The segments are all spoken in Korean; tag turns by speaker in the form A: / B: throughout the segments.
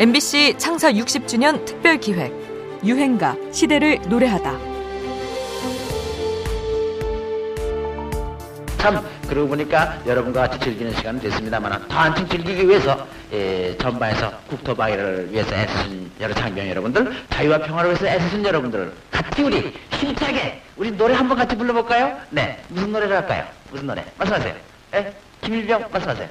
A: MBC 창사 60주년 특별 기획 유행가 시대를 노래하다.
B: 참 그러고 보니까 여러분과 같이 즐기는 시간은 됐습니다만 더 한층 즐기기 위해서 예, 전반에서 국토방위를 위해서 애쓰신 여러 장병 여러분들 자유와 평화를 위해서 애쓰신 여러분들 같이 우리 힘차게 우리 노래 한번 같이 불러볼까요? 네 무슨 노래를 할까요? 무슨 노래? 말씀하세요 예? 김일병 말씀하세요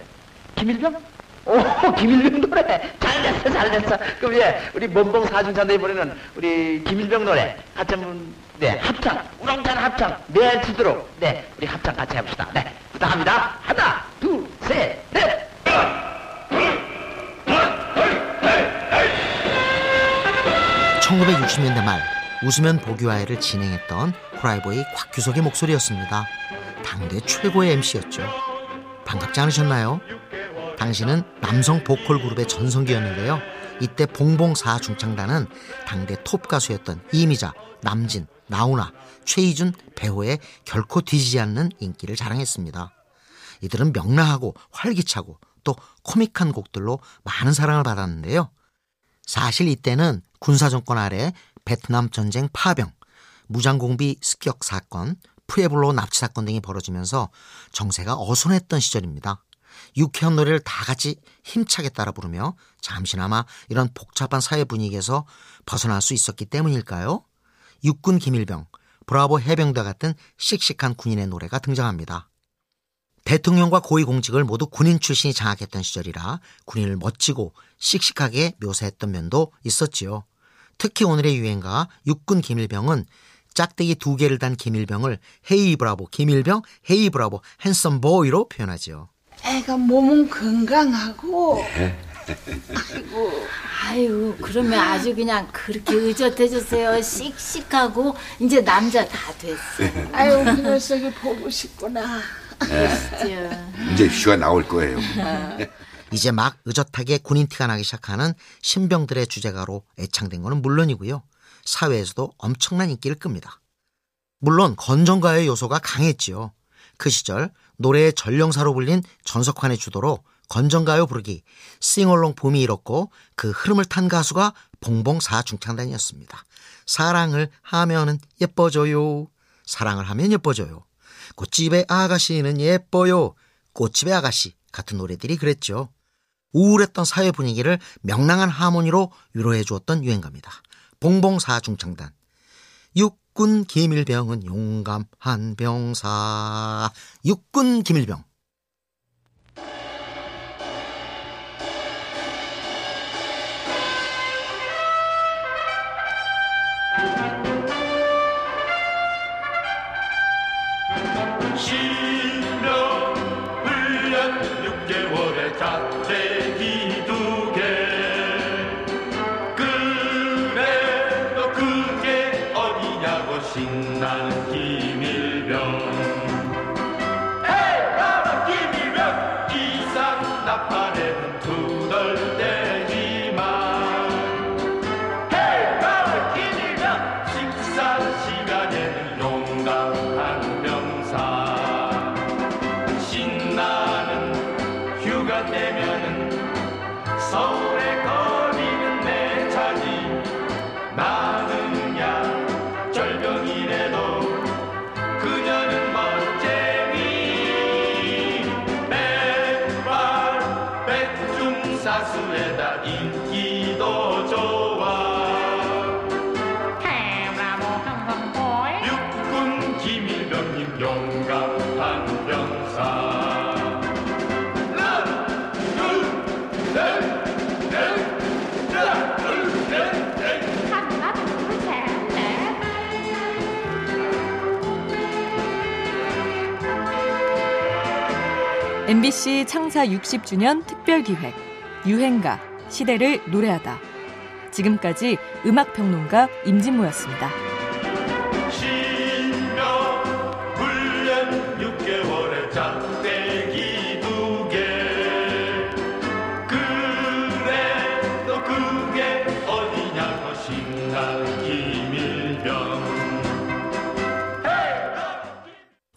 B: 김일병? 오 김일병 노래 잘 됐어 잘 됐어 그럼 예 우리 몸봉 사중찬대에 보내는 우리 김일병 노래 같이 한번 네 합창 우렁찬 합창 내치도록 네 우리 합창 같이 해봅시다 네 부탁합니다 하나 둘 셋 넷
C: 1960년대 말 웃으면 보기와회를 진행했던 호라이보의 곽규석의 목소리였습니다. 당대 최고의 MC였죠. 반갑지 않으셨나요? 당신은 남성 보컬 그룹의 전성기였는데요. 이때 봉봉사 중창단은 당대 톱 가수였던 이미자, 남진, 나훈아, 최희준, 배호에 결코 뒤지지 않는 인기를 자랑했습니다. 이들은 명랑하고 활기차고 또 코믹한 곡들로 많은 사랑을 받았는데요. 사실 이때는 군사정권 아래 베트남 전쟁 파병, 무장공비 습격 사건, 푸에블로 납치 사건 등이 벌어지면서 정세가 어선했던 시절입니다. 유쾌한 노래를 다 같이 힘차게 따라 부르며 잠시나마 이런 복잡한 사회 분위기에서 벗어날 수 있었기 때문일까요? 육군 김일병, 브라보 해병대 같은 씩씩한 군인의 노래가 등장합니다. 대통령과 고위공직을 모두 군인 출신이 장악했던 시절이라 군인을 멋지고 씩씩하게 묘사했던 면도 있었지요. 특히 오늘의 유행가 육군 김일병은 짝대기 두 개를 단 김일병을 헤이 브라보 김일병 헤이 브라보 핸섬 보이로 표현하지요.
D: 애가 몸은 건강하고 아이고
E: 아유, 그러면 아주 그냥 그렇게 의젓해졌어요. 씩씩하고 이제 남자 다 됐어.
D: 아유 그 녀석이 보고 싶구나
E: 진짜.
F: 이제 휴가 나올 거예요.
C: 이제 막 의젓하게 군인 티가 나기 시작하는 신병들의 주제가로 애창된 것은 물론이고요. 사회에서도 엄청난 인기를 끕니다. 물론 건전가의 요소가 강했지요. 그 시절 노래의 전령사로 불린 전석환의 주도로 건전가요 부르기, 싱얼롱 봄이 일었고 그 흐름을 탄 가수가 봉봉사 중창단이었습니다. 사랑을 하면은 예뻐져요. 사랑을 하면 예뻐져요. 꽃집의 아가씨는 예뻐요. 꽃집의 아가씨 같은 노래들이 그랬죠. 우울했던 사회 분위기를 명랑한 하모니로 위로해 주었던 유행가입니다. 봉봉사 중창단. 육군 김일병은 용감한 병사. 육군.
G: 신병 신나는 김일병 백중사수에다 인기도 좋아. 육군 김일병님 용감한 병사. 하나 둘셋넷 하나 둘셋넷.
H: 하나 둘셋넷
A: MBC 창사 60주년 특별 기획 유행가 시대를 노래하다. 지금까지 음악 평론가 임진모였습니다.